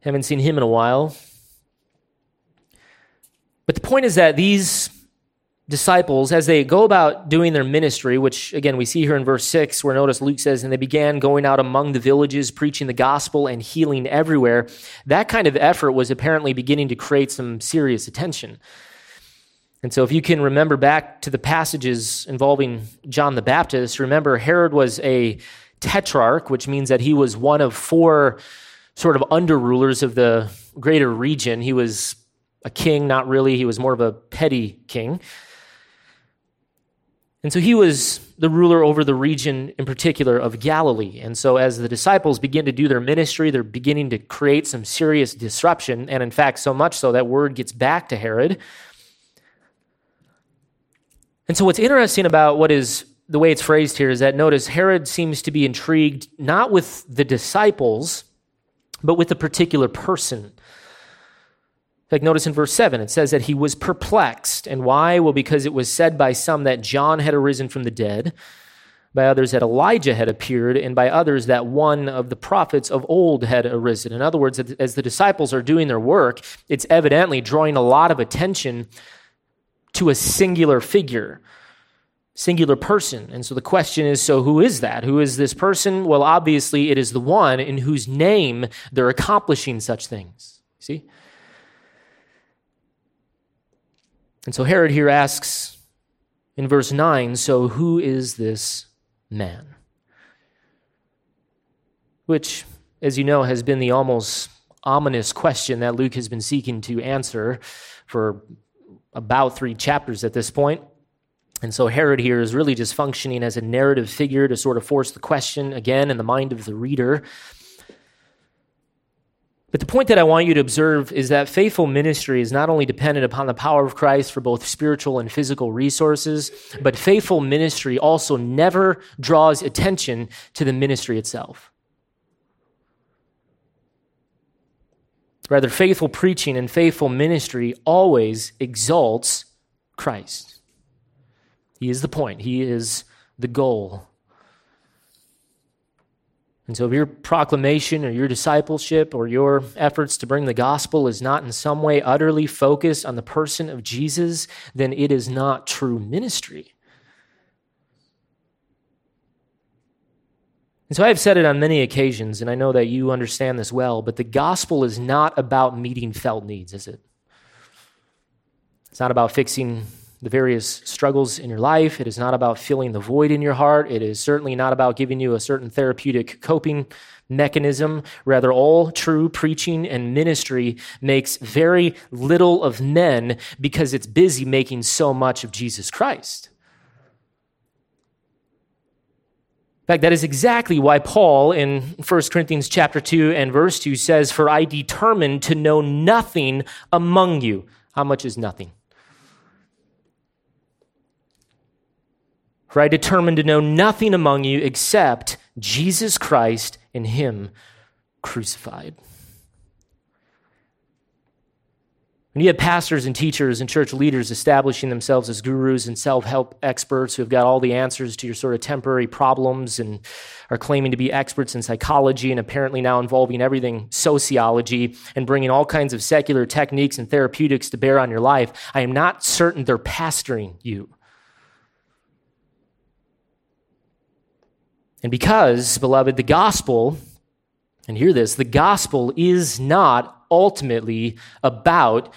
Haven't seen him in a while. But the point is that these disciples, as they go about doing their ministry, which again we see here in verse 6, where notice Luke says, and they began going out among the villages, preaching the gospel and healing everywhere, that kind of effort was apparently beginning to create some serious attention. And so, if you can remember back to the passages involving John the Baptist, remember Herod was a tetrarch, which means that he was one of four sort of under rulers of the greater region. He was a king, not really, he was more of a petty king. And so he was the ruler over the region in particular of Galilee. And so as the disciples begin to do their ministry, they're beginning to create some serious disruption. And in fact, so much so that word gets back to Herod. And so what's interesting about what is the way it's phrased here is that notice Herod seems to be intrigued not with the disciples, but with a particular person. Like, notice in verse 7, it says that he was perplexed. And why? Well, because it was said by some that John had arisen from the dead, by others that Elijah had appeared, and by others that one of the prophets of old had arisen. In other words, as the disciples are doing their work, it's evidently drawing a lot of attention to a singular figure. singular person. And so the question is so who is that? Who is this person? Well, obviously, it is the one in whose name they're accomplishing such things. See? And so Herod here asks in verse 9 so who is this man? Which, as you know, has been the almost ominous question that Luke has been seeking to answer for about three chapters at this point. And so Herod here is really just functioning as a narrative figure to sort of force the question again in the mind of the reader. But the point that I want you to observe is that faithful ministry is not only dependent upon the power of Christ for both spiritual and physical resources, but faithful ministry also never draws attention to the ministry itself. Rather, faithful preaching and faithful ministry always exalts Christ. He is the point, He is the goal. And so, if your proclamation or your discipleship or your efforts to bring the gospel is not in some way utterly focused on the person of Jesus, then it is not true ministry. And so, I have said it on many occasions, and I know that you understand this well, but the gospel is not about meeting felt needs, is it? It's not about fixing the various struggles in your life. It is not about filling the void in your heart. It is certainly not about giving you a certain therapeutic coping mechanism. Rather, all true preaching and ministry makes very little of men because it's busy making so much of Jesus Christ. In fact, that is exactly why Paul in 1 Corinthians chapter 2 and verse 2 says, For I determined to know nothing among you. How much is nothing? For I determined to know nothing among you except Jesus Christ and Him crucified. When you have pastors and teachers and church leaders establishing themselves as gurus and self help experts who have got all the answers to your sort of temporary problems and are claiming to be experts in psychology and apparently now involving everything sociology and bringing all kinds of secular techniques and therapeutics to bear on your life, I am not certain they're pastoring you. And because, beloved, the gospel, and hear this, the gospel is not ultimately about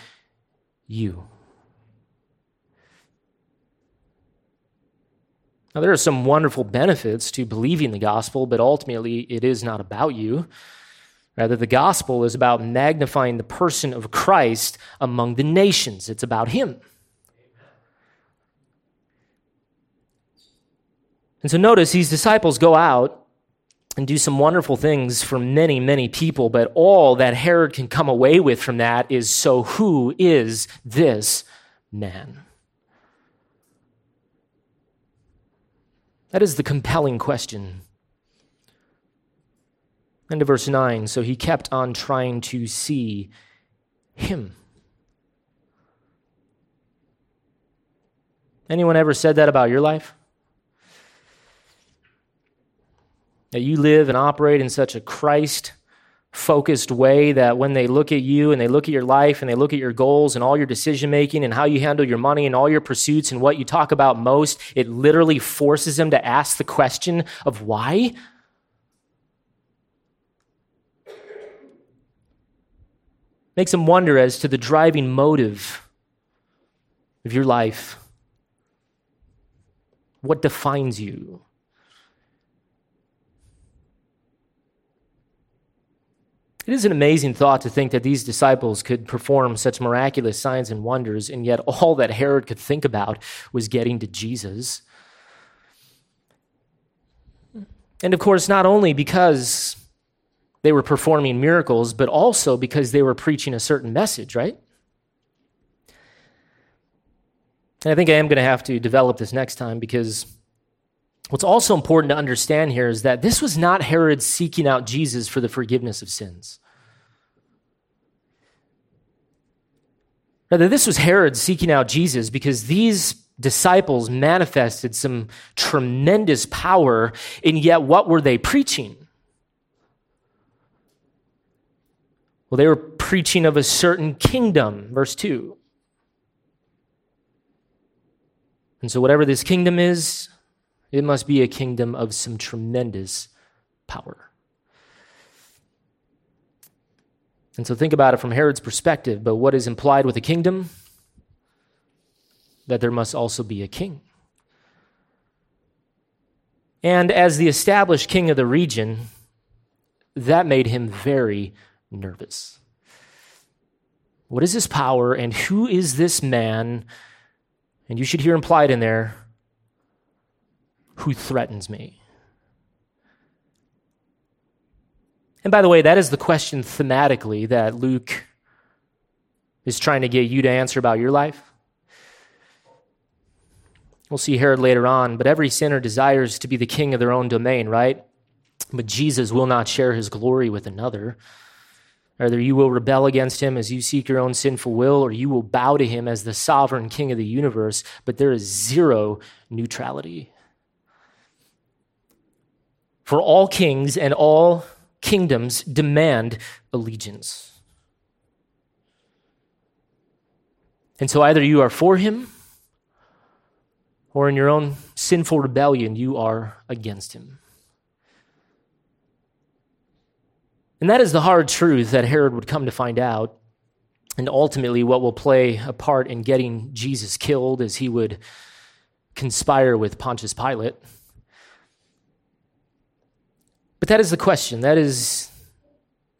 you. Now, there are some wonderful benefits to believing the gospel, but ultimately it is not about you. Rather, the gospel is about magnifying the person of Christ among the nations, it's about him. And so notice these disciples go out and do some wonderful things for many, many people, but all that Herod can come away with from that is so who is this man? That is the compelling question. End of verse 9. So he kept on trying to see him. Anyone ever said that about your life? That you live and operate in such a Christ focused way that when they look at you and they look at your life and they look at your goals and all your decision making and how you handle your money and all your pursuits and what you talk about most, it literally forces them to ask the question of why? Makes them wonder as to the driving motive of your life. What defines you? It is an amazing thought to think that these disciples could perform such miraculous signs and wonders, and yet all that Herod could think about was getting to Jesus. And of course, not only because they were performing miracles, but also because they were preaching a certain message, right? And I think I am going to have to develop this next time because What's also important to understand here is that this was not Herod seeking out Jesus for the forgiveness of sins. Rather, this was Herod seeking out Jesus because these disciples manifested some tremendous power, and yet what were they preaching? Well, they were preaching of a certain kingdom, verse 2. And so, whatever this kingdom is, it must be a kingdom of some tremendous power. And so, think about it from Herod's perspective. But what is implied with a kingdom? That there must also be a king. And as the established king of the region, that made him very nervous. What is this power, and who is this man? And you should hear implied in there who threatens me. And by the way, that is the question thematically that Luke is trying to get you to answer about your life. We'll see Herod later on, but every sinner desires to be the king of their own domain, right? But Jesus will not share his glory with another. Either you will rebel against him as you seek your own sinful will, or you will bow to him as the sovereign king of the universe, but there is zero neutrality. For all kings and all kingdoms demand allegiance. And so either you are for him, or in your own sinful rebellion, you are against him. And that is the hard truth that Herod would come to find out, and ultimately what will play a part in getting Jesus killed as he would conspire with Pontius Pilate. But that is the question. That is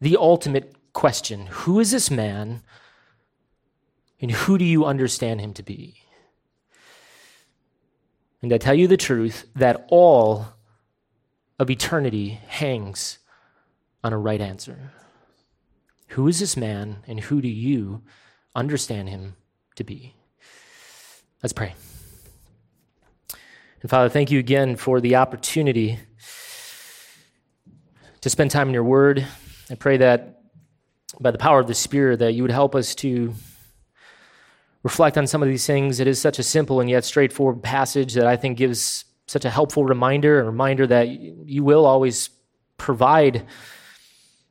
the ultimate question. Who is this man, and who do you understand him to be? And I tell you the truth that all of eternity hangs on a right answer. Who is this man, and who do you understand him to be? Let's pray. And Father, thank you again for the opportunity to spend time in your word. I pray that by the power of the Spirit that you would help us to reflect on some of these things. It is such a simple and yet straightforward passage that I think gives such a helpful reminder, a reminder that you will always provide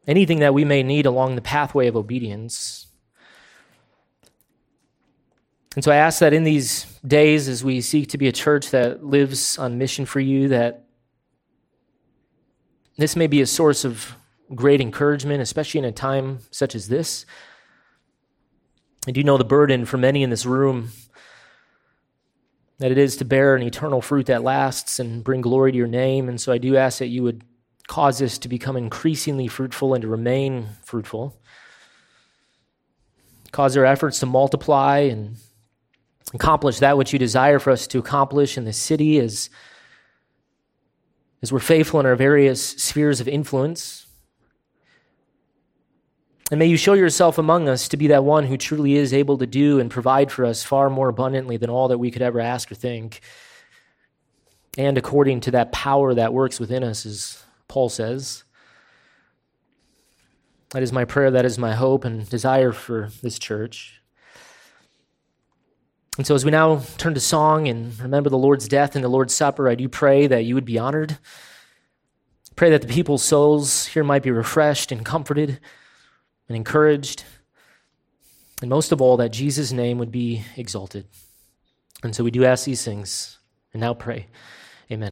anything that we may need along the pathway of obedience. And so I ask that in these days, as we seek to be a church that lives on mission for you, that this may be a source of great encouragement, especially in a time such as this. I do know the burden for many in this room that it is to bear an eternal fruit that lasts and bring glory to your name. And so I do ask that you would cause this to become increasingly fruitful and to remain fruitful. Cause our efforts to multiply and accomplish that which you desire for us to accomplish in the city as, as we're faithful in our various spheres of influence. And may you show yourself among us to be that one who truly is able to do and provide for us far more abundantly than all that we could ever ask or think. And according to that power that works within us, as Paul says. That is my prayer, that is my hope and desire for this church. And so, as we now turn to song and remember the Lord's death and the Lord's Supper, I do pray that you would be honored. Pray that the people's souls here might be refreshed and comforted and encouraged. And most of all, that Jesus' name would be exalted. And so we do ask these things and now pray. Amen.